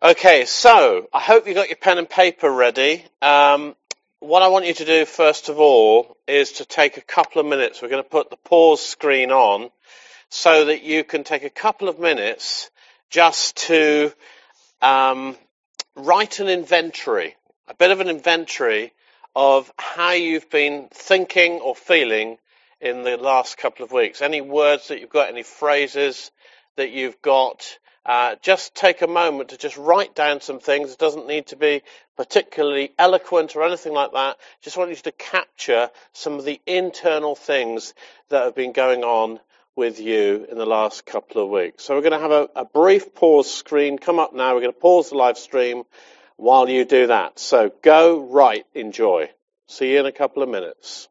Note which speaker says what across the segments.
Speaker 1: Okay, so I hope you've got your pen and paper ready. Um, what I want you to do first of all is to take a couple of minutes. We're going to put the pause screen on so that you can take a couple of minutes just to um, write an inventory, a bit of an inventory of how you've been thinking or feeling in the last couple of weeks. Any words that you've got, any phrases that you've got. Uh, just take a moment to just write down some things. It doesn't need to be particularly eloquent or anything like that. Just want you to capture some of the internal things that have been going on with you in the last couple of weeks. So we're going to have a, a brief pause screen come up now. We're going to pause the live stream while you do that. So go, right, enjoy. See you in a couple of minutes.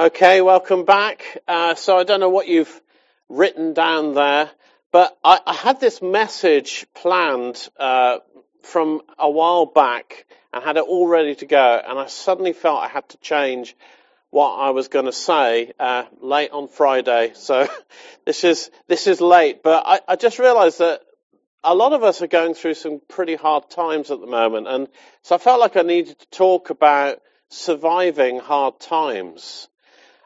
Speaker 1: Okay, welcome back. Uh, so I don't know what you've written down there, but I, I had this message planned uh, from a while back and had it all ready to go, and I suddenly felt I had to change what I was going to say uh, late on Friday. So this is this is late, but I, I just realised that a lot of us are going through some pretty hard times at the moment, and so I felt like I needed to talk about surviving hard times.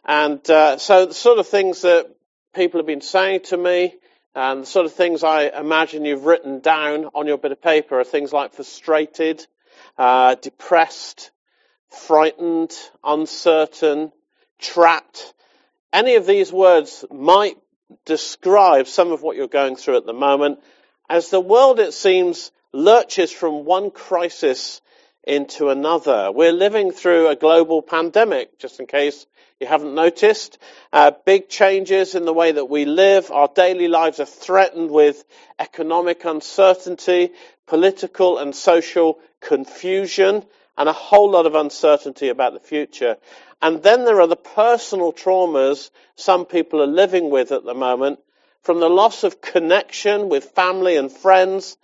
Speaker 1: And uh, so the sort of things that people have been saying to me and the sort of things I imagine you've written down on your bit of paper are things like frustrated, uh, depressed, frightened, uncertain, trapped. Any of these words might describe some of what you're going through at the moment as the world, it seems, lurches from one crisis into another. We're living through a global pandemic, just in case you haven't noticed. Uh, big changes in the way that we live. Our daily lives are threatened with economic uncertainty, political and social confusion, and a whole lot of uncertainty about the future. And then there are the personal traumas some people are living with at the moment, from the loss of connection with family and friends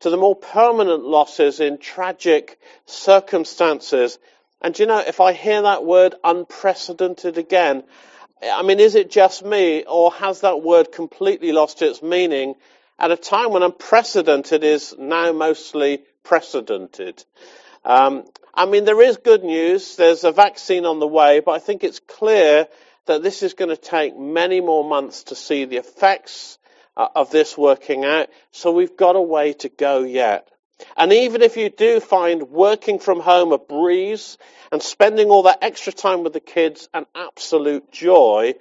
Speaker 1: to the more permanent losses in tragic circumstances and you know, if I hear that word unprecedented again, I mean, is it just me, or has that word completely lost its meaning at a time when unprecedented is now mostly precedented? Um, I mean, there is good news. There's a vaccine on the way, but I think it's clear that this is going to take many more months to see the effects uh, of this working out. So we've got a way to go yet. And even if you do find working from home a breeze and spending all that extra time with the kids an absolute joy,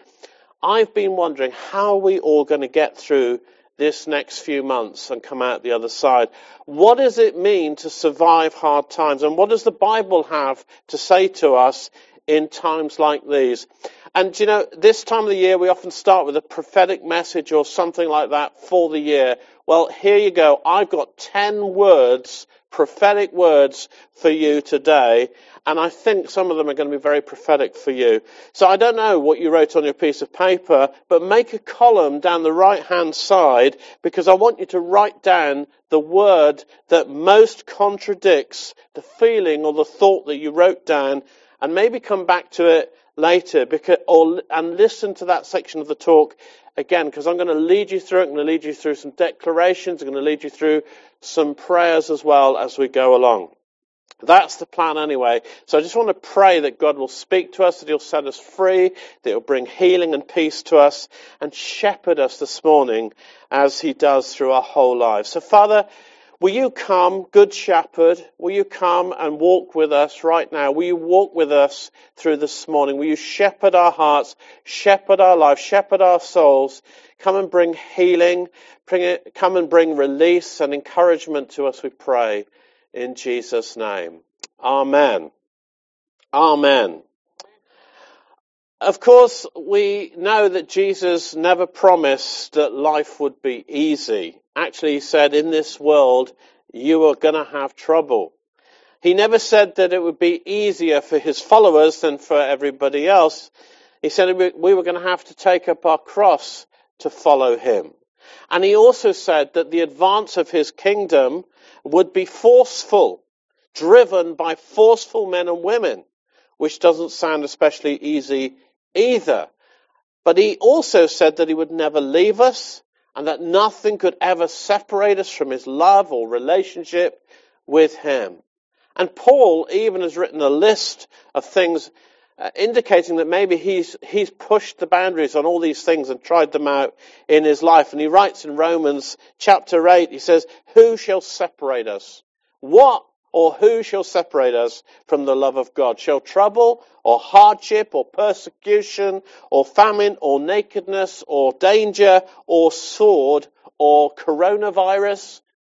Speaker 1: I've been wondering how are we all going to get through this next few months and come out the other side. What does it mean to survive hard times? And what does the Bible have to say to us in times like these? And you know, this time of the year we often start with a prophetic message or something like that for the year. Well, here you go. I've got 10 words, prophetic words for you today. And I think some of them are going to be very prophetic for you. So I don't know what you wrote on your piece of paper, but make a column down the right hand side because I want you to write down the word that most contradicts the feeling or the thought that you wrote down and maybe come back to it later because, or, and listen to that section of the talk again because I'm going to lead you through it. I'm going to lead you through some declarations. I'm going to lead you through some prayers as well as we go along. That's the plan anyway. So I just want to pray that God will speak to us, that He'll set us free, that He'll bring healing and peace to us and shepherd us this morning as He does through our whole lives. So Father, Will you come, Good Shepherd? Will you come and walk with us right now? Will you walk with us through this morning? Will you shepherd our hearts, shepherd our lives, shepherd our souls? Come and bring healing, bring it, come and bring release and encouragement to us, we pray, in Jesus' name. Amen. Amen. Of course, we know that Jesus never promised that life would be easy. Actually, he said, in this world, you are going to have trouble. He never said that it would be easier for his followers than for everybody else. He said we were going to have to take up our cross to follow him. And he also said that the advance of his kingdom would be forceful, driven by forceful men and women, which doesn't sound especially easy either. But he also said that he would never leave us and that nothing could ever separate us from his love or relationship with him. And Paul even has written a list of things uh, indicating that maybe he's, he's pushed the boundaries on all these things and tried them out in his life. And he writes in Romans chapter 8, he says, Who shall separate us? What or who shall separate us from the love of God? Shall trouble or hardship or persecution or famine or nakedness or danger or sword or coronavirus?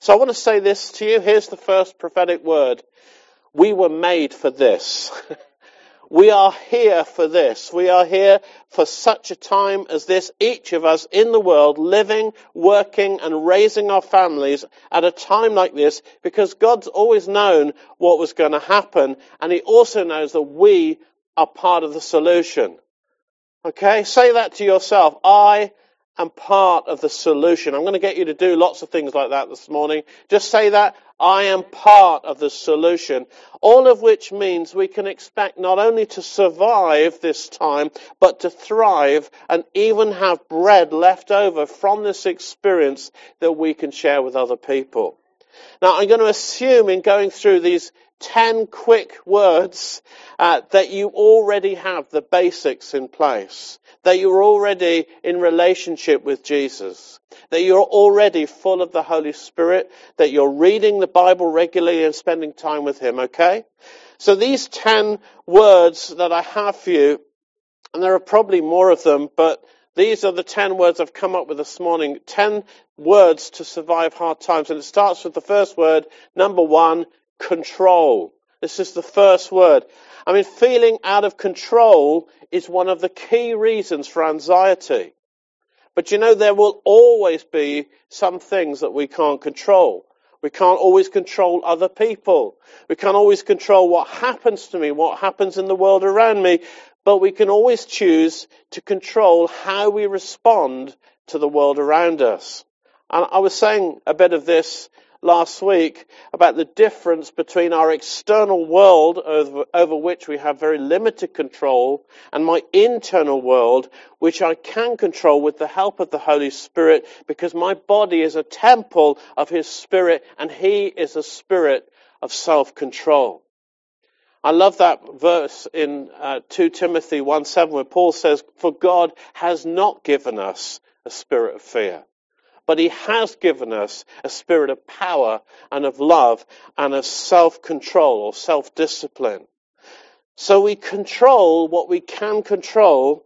Speaker 1: So I want to say this to you. Here's the first prophetic word. We were made for this. we are here for this. We are here for such a time as this. Each of us in the world living, working and raising our families at a time like this because God's always known what was going to happen and He also knows that we are part of the solution. Okay? Say that to yourself. I am part of the solution. I'm going to get you to do lots of things like that this morning. Just say that. I am part of the solution. All of which means we can expect not only to survive this time, but to thrive and even have bread left over from this experience that we can share with other people. Now, I'm going to assume in going through these 10 quick words uh, that you already have the basics in place, that you're already in relationship with Jesus, that you're already full of the Holy Spirit, that you're reading the Bible regularly and spending time with Him, okay? So these 10 words that I have for you, and there are probably more of them, but these are the 10 words I've come up with this morning. 10 words to survive hard times. And it starts with the first word, number one, control. This is the first word. I mean, feeling out of control is one of the key reasons for anxiety. But you know, there will always be some things that we can't control. We can't always control other people. We can't always control what happens to me, what happens in the world around me, but we can always choose to control how we respond to the world around us. And I was saying a bit of this last week about the difference between our external world over, over, which we have very limited control and my internal world which I can control with the help of the Holy Spirit because my body is a temple of His Spirit and He is a spirit of self-control. I love that verse in uh, 2 Timothy 1 7 where Paul says, For God has not given us a spirit of fear but he has given us a spirit of power and of love and of self-control or self-discipline. So we control what we can control.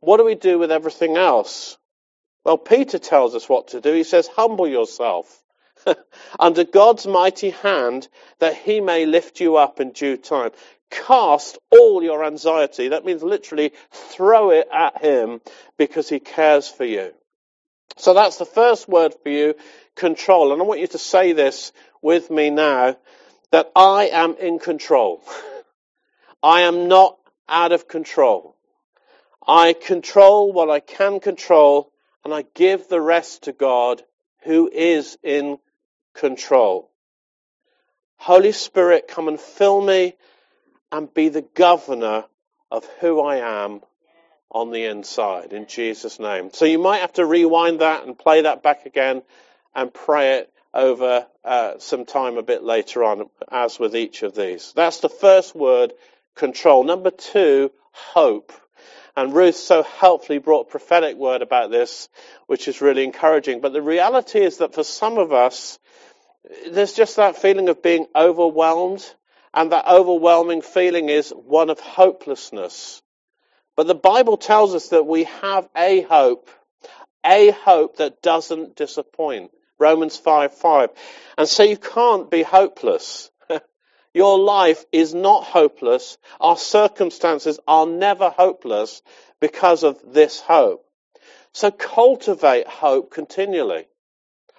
Speaker 1: What do we do with everything else? Well, Peter tells us what to do. He says, humble yourself under God's mighty hand that he may lift you up in due time. Cast all your anxiety. That means literally throw it at him because he cares for you. So that's the first word for you, control. And I want you to say this with me now, that I am in control. I am not out of control. I control what I can control and I give the rest to God who is in control. Holy Spirit, come and fill me and be the governor of who I am on the inside in Jesus' name. So you might have to rewind that and play that back again and pray it over uh, some time a bit later on, as with each of these. That's the first word, control. Number two, hope. And Ruth so helpfully brought a prophetic word about this, which is really encouraging. But the reality is that for some of us, there's just that feeling of being overwhelmed and that overwhelming feeling is one of hopelessness. But the Bible tells us that we have a hope, a hope that doesn't disappoint. Romans 5 5. And so you can't be hopeless. Your life is not hopeless. Our circumstances are never hopeless because of this hope. So cultivate hope continually.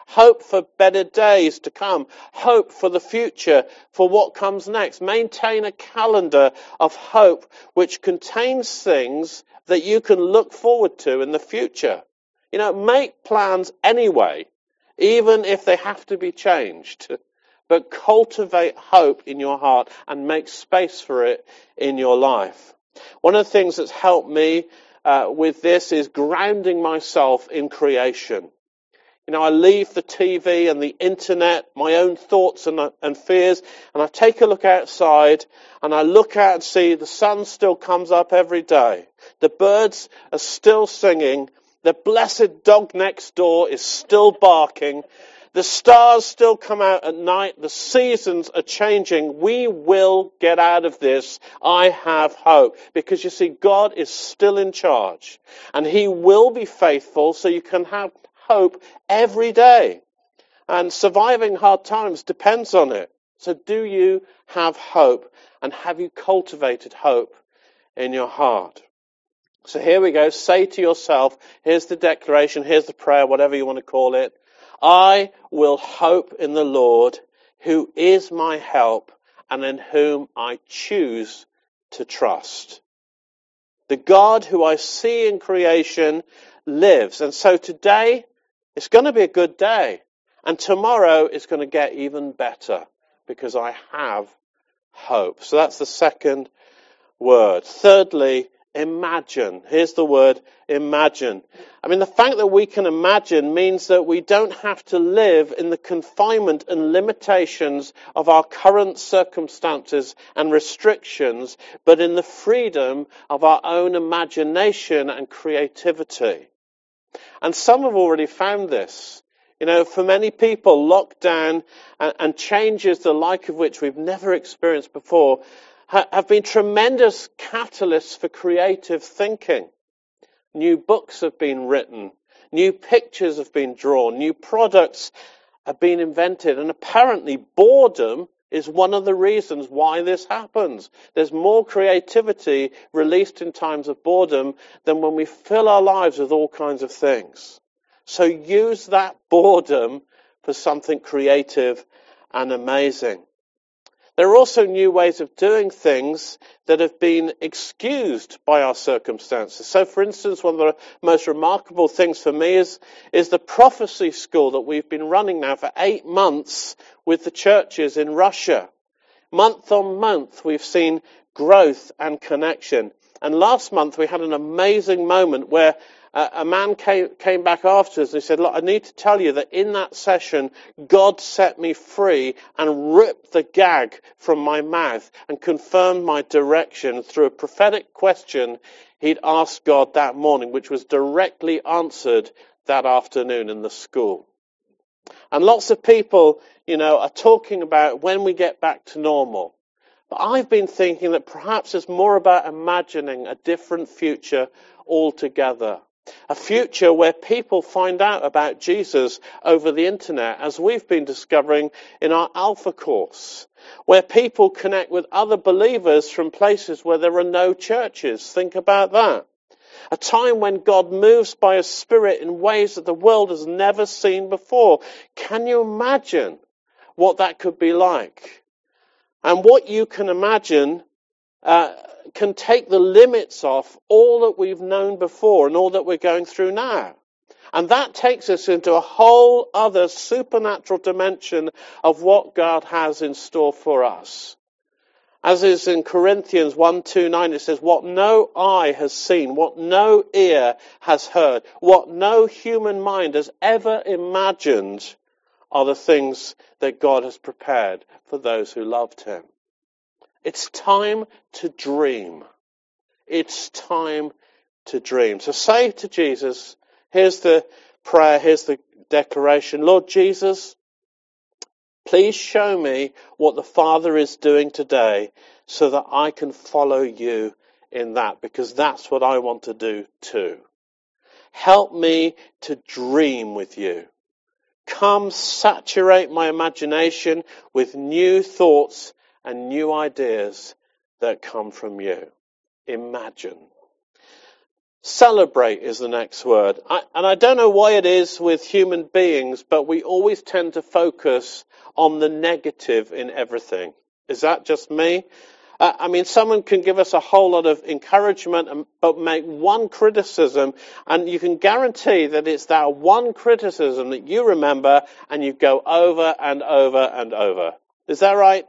Speaker 1: Hope for better days to come. Hope for the future, for what comes next. Maintain a calendar of hope which contains things that you can look forward to in the future. You know, make plans anyway, even if they have to be changed. But cultivate hope in your heart and make space for it in your life. One of the things that's helped me uh, with this is grounding myself in creation. You know, I leave the TV and the internet, my own thoughts and, and fears, and I take a look outside and I look out and see the sun still comes up every day. The birds are still singing. The blessed dog next door is still barking. The stars still come out at night. The seasons are changing. We will get out of this. I have hope. Because you see, God is still in charge. And He will be faithful so you can have hope every day. And surviving hard times depends on it. So do you have hope? And have you cultivated hope in your heart? So here we go. Say to yourself, here's the declaration, here's the prayer, whatever you want to call it. I will hope in the Lord, who is my help and in whom I choose to trust. The God who I see in creation lives. And so today, it's going to be a good day. And tomorrow is going to get even better because I have hope. So that's the second word. Thirdly, imagine. Here's the word imagine. I mean, the fact that we can imagine means that we don't have to live in the confinement and limitations of our current circumstances and restrictions, but in the freedom of our own imagination and creativity. And some have already found this. You know, for many people, lockdown and, and changes the like of which we've never experienced before ha- have been tremendous catalysts for creative thinking. New books have been written. New pictures have been drawn. New products have been invented. And apparently boredom is one of the reasons why this happens. There's more creativity released in times of boredom than when we fill our lives with all kinds of things. So use that boredom for something creative and amazing. There are also new ways of doing things that have been excused by our circumstances. So, for instance, one of the most remarkable things for me is, is the prophecy school that we've been running now for eight months with the churches in Russia. Month on month, we've seen growth and connection. And last month, we had an amazing moment where a man came, came back afterwards and he said, look, I need to tell you that in that session, God set me free and ripped the gag from my mouth and confirmed my direction through a prophetic question he'd asked God that morning, which was directly answered that afternoon in the school. And lots of people, you know, are talking about when we get back to normal. But I've been thinking that perhaps it's more about imagining a different future altogether. A future where people find out about Jesus over the internet, as we've been discovering in our Alpha course. Where people connect with other believers from places where there are no churches. Think about that. A time when God moves by a spirit in ways that the world has never seen before. Can you imagine what that could be like? And what you can imagine uh, can take the limits off all that we've known before and all that we're going through now. And that takes us into a whole other supernatural dimension of what God has in store for us. As is in Corinthians 1, 2, 9, it says, what no eye has seen, what no ear has heard, what no human mind has ever imagined are the things that God has prepared for those who loved him. It's time to dream. It's time to dream. So say to Jesus, here's the prayer, here's the declaration. Lord Jesus, Please show me what the Father is doing today so that I can follow you in that because that's what I want to do too. Help me to dream with you. Come saturate my imagination with new thoughts and new ideas that come from you. Imagine. Celebrate is the next word. I, and I don't know why it is with human beings, but we always tend to focus on the negative in everything. Is that just me? Uh, I mean, someone can give us a whole lot of encouragement, but make one criticism, and you can guarantee that it's that one criticism that you remember and you go over and over and over. Is that right?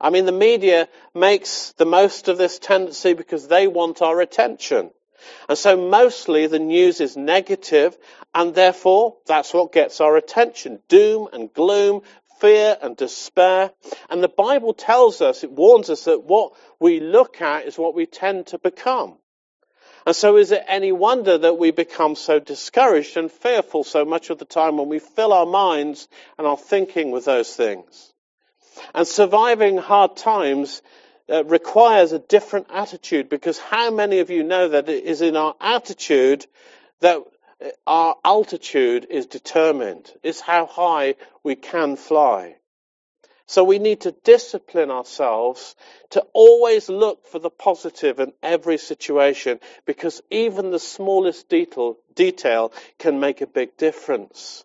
Speaker 1: I mean, the media makes the most of this tendency because they want our attention. And so mostly the news is negative, and therefore that's what gets our attention. Doom and gloom, fear and despair. And the Bible tells us, it warns us that what we look at is what we tend to become. And so is it any wonder that we become so discouraged and fearful so much of the time when we fill our minds and our thinking with those things? And surviving hard times uh, requires a different attitude because how many of you know that it is in our attitude that our altitude is determined. It's how high we can fly. So we need to discipline ourselves to always look for the positive in every situation because even the smallest detail, detail can make a big difference.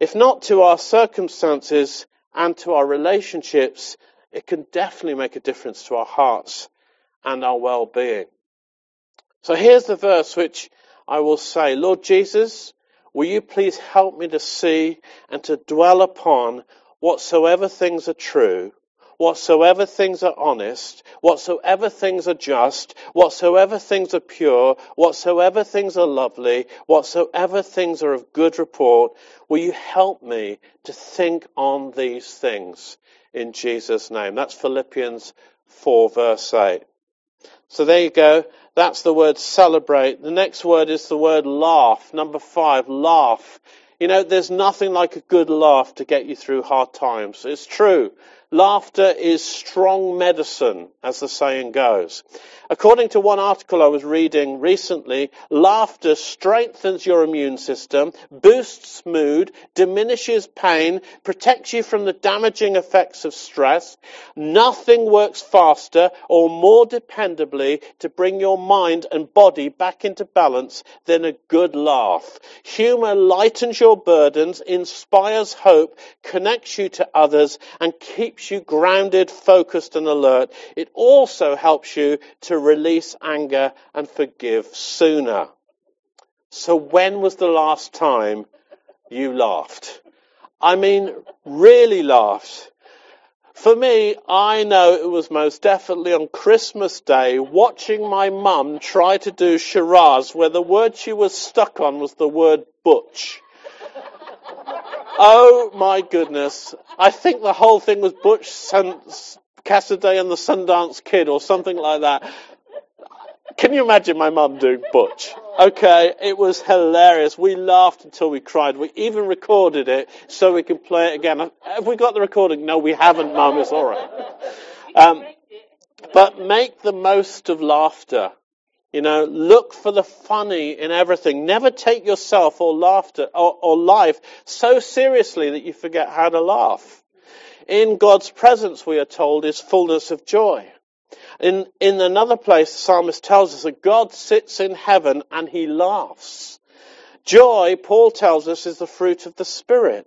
Speaker 1: If not to our circumstances and to our relationships, it can definitely make a difference to our hearts and our well-being. So here's the verse which I will say, Lord Jesus, will you please help me to see and to dwell upon whatsoever things are true, whatsoever things are honest, whatsoever things are just, whatsoever things are pure, whatsoever things are lovely, whatsoever things are of good report, will you help me to think on these things in Jesus' name? That's Philippians 4 verse 8. So there you go. That's the word celebrate. The next word is the word laugh. Number five, laugh. You know, there's nothing like a good laugh to get you through hard times. It's true. Laughter is strong medicine, as the saying goes. According to one article I was reading recently, laughter strengthens your immune system, boosts mood, diminishes pain, protects you from the damaging effects of stress. Nothing works faster or more dependably to bring your mind and body back into balance than a good laugh. Humor lightens your burdens, inspires hope, connects you to others, and keeps keeps you grounded, focused, and alert. It also helps you to release anger and forgive sooner. So when was the last time you laughed? I mean, really laughed. For me, I know it was most definitely on Christmas Day watching my mum try to do charades where the word she was stuck on was the word butch. Oh my goodness. I think the whole thing was Butch Cassidy and the Sundance Kid or something like that. Can you imagine my mum doing Butch? Okay, it was hilarious. We laughed until we cried. We even recorded it so we could play it again. Have we got the recording? No, we haven't, mum. It's all right. Um, but make the most of laughter. You know, look for the funny in everything. Never take yourself or laughter or, or life so seriously that you forget how to laugh. In God's presence, we are told, is fullness of joy. In, in another place, the psalmist tells us that God sits in heaven and he laughs. Joy, Paul tells us, is the fruit of the Spirit.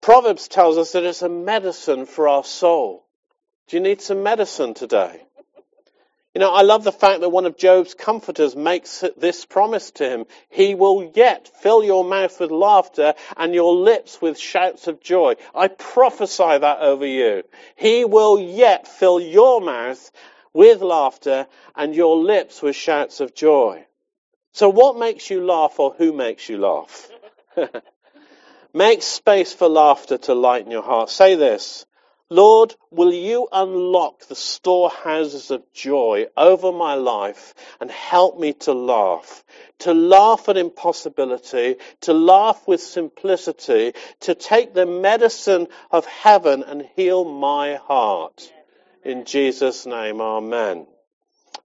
Speaker 1: Proverbs tells us that it's a medicine for our soul. Do you need some medicine today? You know, I love the fact that one of Job's comforters makes this promise to him. He will yet fill your mouth with laughter and your lips with shouts of joy. I prophesy that over you. He will yet fill your mouth with laughter and your lips with shouts of joy. So what makes you laugh or who makes you laugh? Make space for laughter to lighten your heart. Say this. Lord, will you unlock the storehouses of joy over my life and help me to laugh? To laugh at impossibility, to laugh with simplicity, to take the medicine of heaven and heal my heart. In Jesus' name, amen.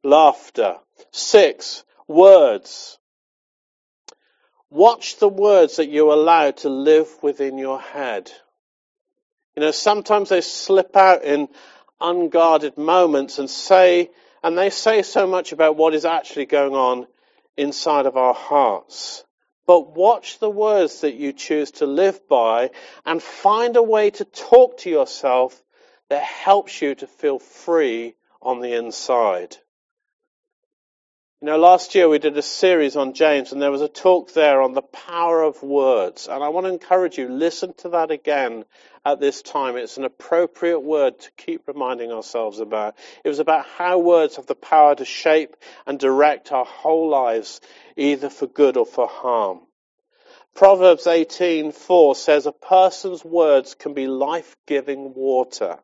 Speaker 1: Laughter. Six, words. Watch the words that you allow to live within your head. You know, sometimes they slip out in unguarded moments and say, and they say so much about what is actually going on inside of our hearts. But watch the words that you choose to live by and find a way to talk to yourself that helps you to feel free on the inside. You know, last year we did a series on James and there was a talk there on the power of words. And I want to encourage you, listen to that again at this time. It's an appropriate word to keep reminding ourselves about. It was about how words have the power to shape and direct our whole lives, either for good or for harm. Proverbs 18:4 says a person's words can be life-giving water.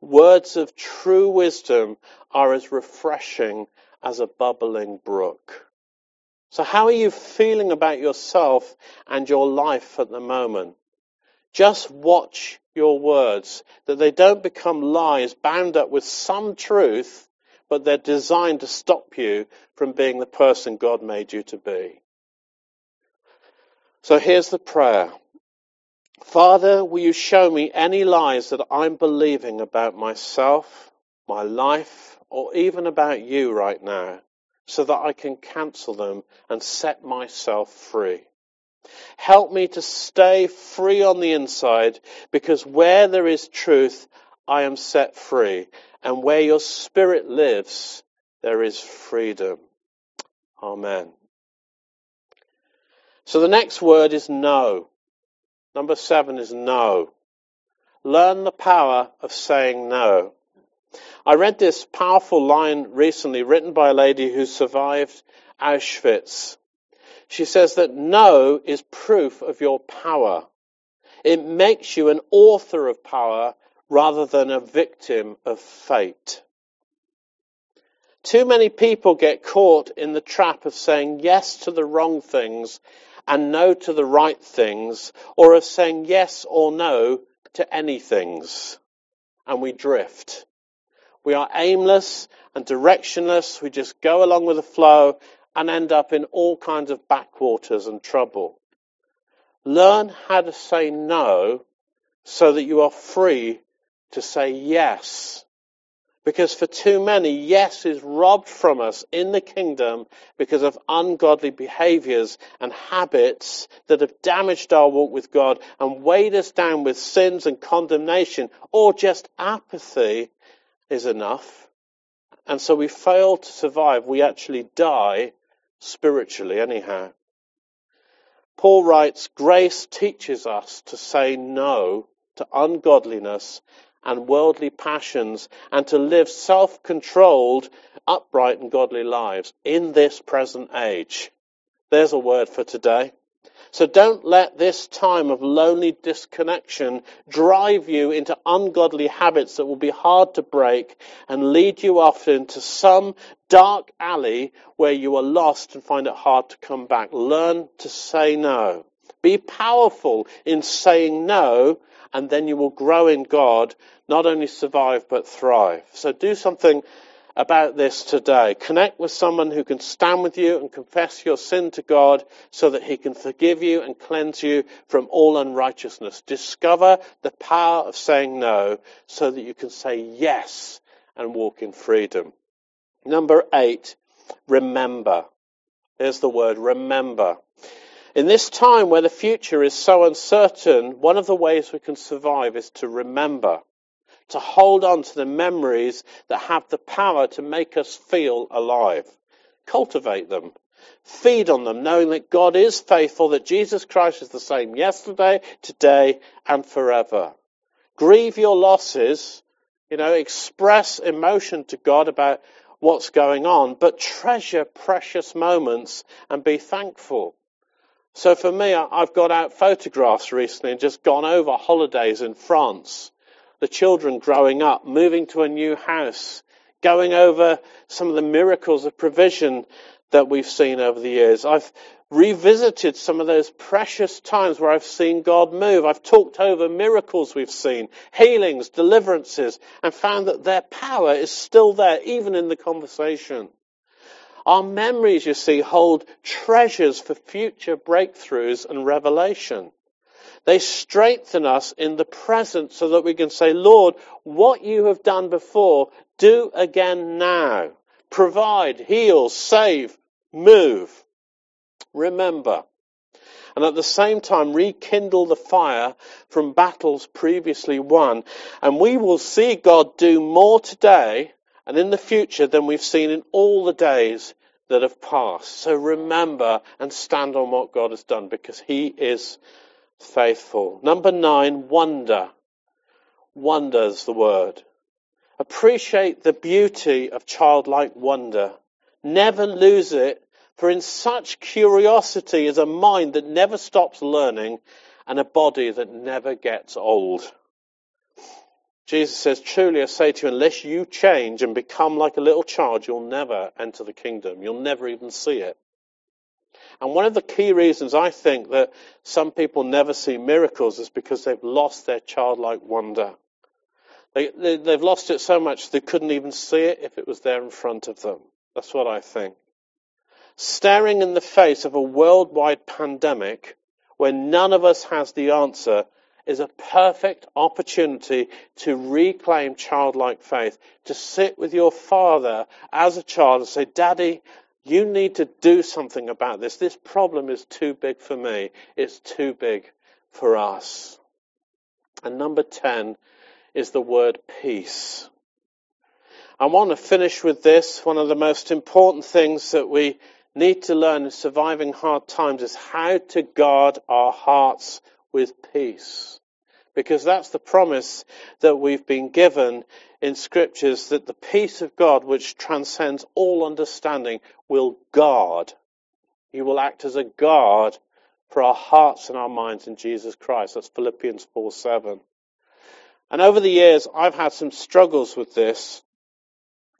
Speaker 1: Words of true wisdom are as refreshing as a bubbling brook. So how are you feeling about yourself and your life at the moment? Just watch your words, that they don't become lies bound up with some truth, but they're designed to stop you from being the person God made you to be. So here's the prayer. Father, will you show me any lies that I'm believing about myself, my life, or even about you right now so that I can cancel them and set myself free. Help me to stay free on the inside because where there is truth, I am set free. And where your spirit lives, there is freedom. Amen. So the next word is no. Number seven is no. Learn the power of saying no. I read this powerful line recently written by a lady who survived Auschwitz. She says that no is proof of your power. It makes you an author of power rather than a victim of fate. Too many people get caught in the trap of saying yes to the wrong things and no to the right things, or of saying yes or no to any things. And we drift. We are aimless and directionless. We just go along with the flow and end up in all kinds of backwaters and trouble. Learn how to say no so that you are free to say yes. Because for too many, yes is robbed from us in the kingdom because of ungodly behaviors and habits that have damaged our walk with God and weighed us down with sins and condemnation or just apathy is enough. And so we fail to survive. We actually die spiritually anyhow. Paul writes, grace teaches us to say no to ungodliness and worldly passions and to live self-controlled, upright and godly lives in this present age. There's a word for today. So don't let this time of lonely disconnection drive you into ungodly habits that will be hard to break and lead you off into some dark alley where you are lost and find it hard to come back. Learn to say no. Be powerful in saying no and then you will grow in God, not only survive but thrive. So do something about this today. Connect with someone who can stand with you and confess your sin to God so that he can forgive you and cleanse you from all unrighteousness. Discover the power of saying no so that you can say yes and walk in freedom. Number eight, remember. Here's the word remember. In this time where the future is so uncertain, one of the ways we can survive is to remember to hold on to the memories that have the power to make us feel alive. Cultivate them. Feed on them, knowing that God is faithful, that Jesus Christ is the same yesterday, today, and forever. Grieve your losses, you know, express emotion to God about what's going on, but treasure precious moments and be thankful. So for me, I've got out photographs recently and just gone over holidays in France the children growing up, moving to a new house, going over some of the miracles of provision that we've seen over the years. I've revisited some of those precious times where I've seen God move. I've talked over miracles we've seen, healings, deliverances, and found that their power is still there, even in the conversation. Our memories, you see, hold treasures for future breakthroughs and revelation. They strengthen us in the present so that we can say, Lord, what you have done before, do again now. Provide, heal, save, move. Remember. And at the same time, rekindle the fire from battles previously won. And we will see God do more today and in the future than we've seen in all the days that have passed. So remember and stand on what God has done because He is faithful. Number nine, wonder. Wonder's the word. Appreciate the beauty of childlike wonder. Never lose it, for in such curiosity is a mind that never stops learning and a body that never gets old. Jesus says, truly I say to you, unless you change and become like a little child, you'll never enter the kingdom. You'll never even see it. And one of the key reasons I think that some people never see miracles is because they've lost their childlike wonder. They, they, they've lost it so much they couldn't even see it if it was there in front of them. That's what I think. Staring in the face of a worldwide pandemic where none of us has the answer is a perfect opportunity to reclaim childlike faith, to sit with your father as a child and say, Daddy, you need to do something about this. This problem is too big for me. It's too big for us. And number 10 is the word peace. I want to finish with this. One of the most important things that we need to learn in surviving hard times is how to guard our hearts with peace because that's the promise that we've been given in scriptures that the peace of God, which transcends all understanding, will guard. He will act as a guard for our hearts and our minds in Jesus Christ. That's Philippians 4 7. And over the years, I've had some struggles with this.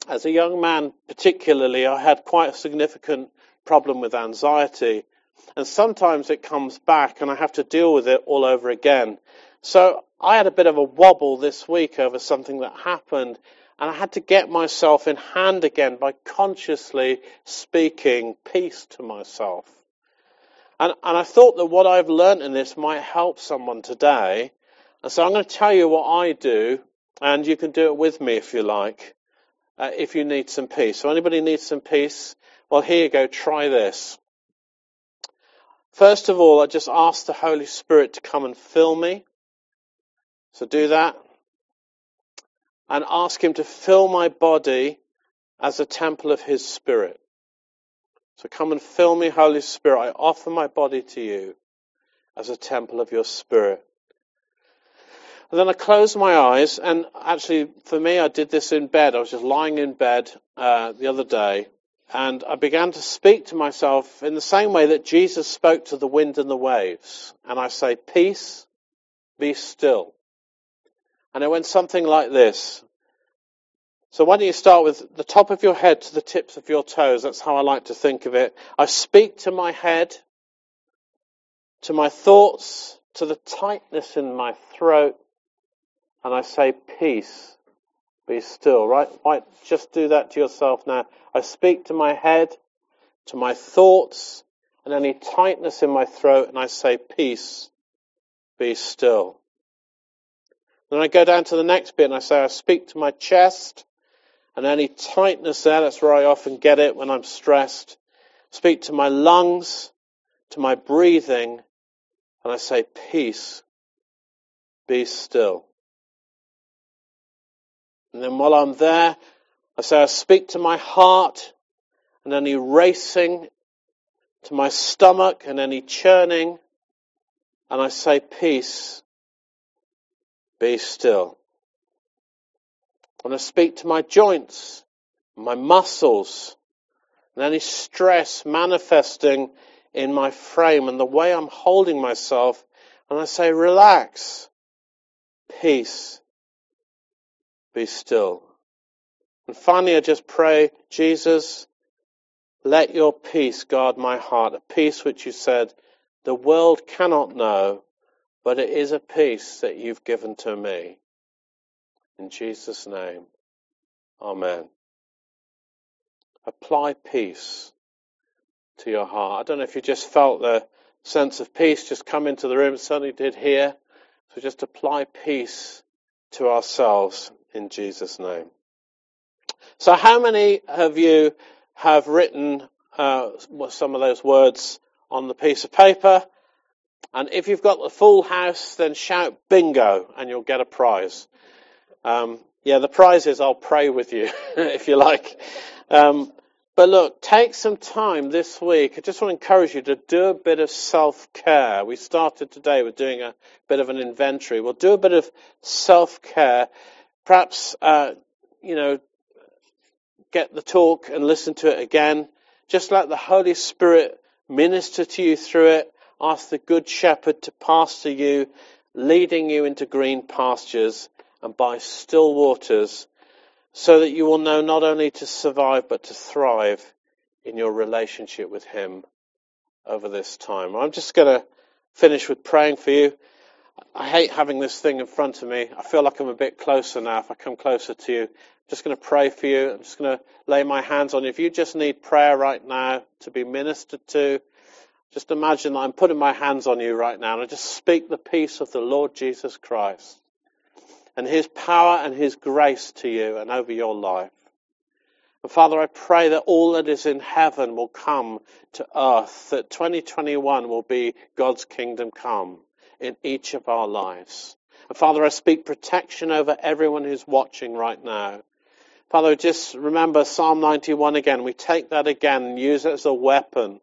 Speaker 1: As a young man, particularly, I had quite a significant problem with anxiety. And sometimes it comes back and I have to deal with it all over again. So I had a bit of a wobble this week over something that happened, and I had to get myself in hand again by consciously speaking peace to myself. And, and I thought that what I've learned in this might help someone today. And so I'm going to tell you what I do, and you can do it with me if you like, uh, if you need some peace. So anybody needs some peace? Well, here you go. Try this. First of all, I just ask the Holy Spirit to come and fill me so do that. And ask Him to fill my body as a temple of His Spirit. So come and fill me, Holy Spirit. I offer my body to you as a temple of your Spirit. And then I closed my eyes, and actually, for me, I did this in bed. I was just lying in bed uh, the other day, and I began to speak to myself in the same way that Jesus spoke to the wind and the waves. And I say, Peace, be still. And it went something like this. So why don't you start with the top of your head to the tips of your toes? That's how I like to think of it. I speak to my head, to my thoughts, to the tightness in my throat, and I say, peace, be still, right? Just do that to yourself now. I speak to my head, to my thoughts, and any tightness in my throat, and I say, peace, be still. Then I go down to the next bit and I say, I speak to my chest and any tightness there, that's where I often get it when I'm stressed. Speak to my lungs, to my breathing, and I say, peace, be still. And then while I'm there, I say, I speak to my heart and any racing, to my stomach and any churning, and I say, peace, be still. And I speak to my joints, my muscles, and any stress manifesting in my frame and the way I'm holding myself. And I say, relax, peace, be still. And finally, I just pray, Jesus, let your peace guard my heart, a peace which you said the world cannot know, but it is a peace that you've given to me. In Jesus' name, Amen. Apply peace to your heart. I don't know if you just felt the sense of peace just come into the room. Certainly did here. So just apply peace to ourselves in Jesus' name. So how many of you have written uh, some of those words on the piece of paper? And if you've got the full house, then shout bingo and you'll get a prize. Um, yeah, the prize is I'll pray with you, if you like. Um, but look, take some time this week. I just want to encourage you to do a bit of self-care. We started today with doing a bit of an inventory. We'll do a bit of self-care. Perhaps, uh, you know, get the talk and listen to it again. Just let the Holy Spirit minister to you through it. Ask the Good Shepherd to pastor you, leading you into green pastures and by still waters, so that you will know not only to survive but to thrive in your relationship with Him over this time. I'm just going to finish with praying for you. I hate having this thing in front of me. I feel like I'm a bit closer now if I come closer to you I'm just going to pray for you. I'm just going to lay my hands on you. If you just need prayer right now to be ministered to, just imagine that I'm putting my hands on you right now and I just speak the peace of the Lord Jesus Christ and his power and his grace to you and over your life. And Father, I pray that all that is in heaven will come to earth, that 2021 will be God's kingdom come in each of our lives. And Father, I speak protection over everyone who's watching right now. Father, just remember Psalm 91 again. We take that again and use it as a weapon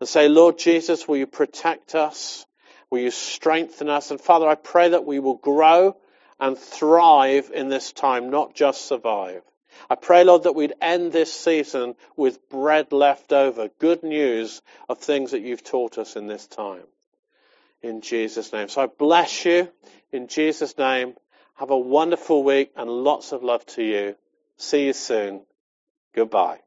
Speaker 1: and say, Lord Jesus, will you protect us? Will you strengthen us? And Father, I pray that we will grow and thrive in this time, not just survive. I pray, Lord, that we'd end this season with bread left over, good news of things that you've taught us in this time. In Jesus' name. So I bless you in Jesus' name. Have a wonderful week and lots of love to you. See you soon. Goodbye.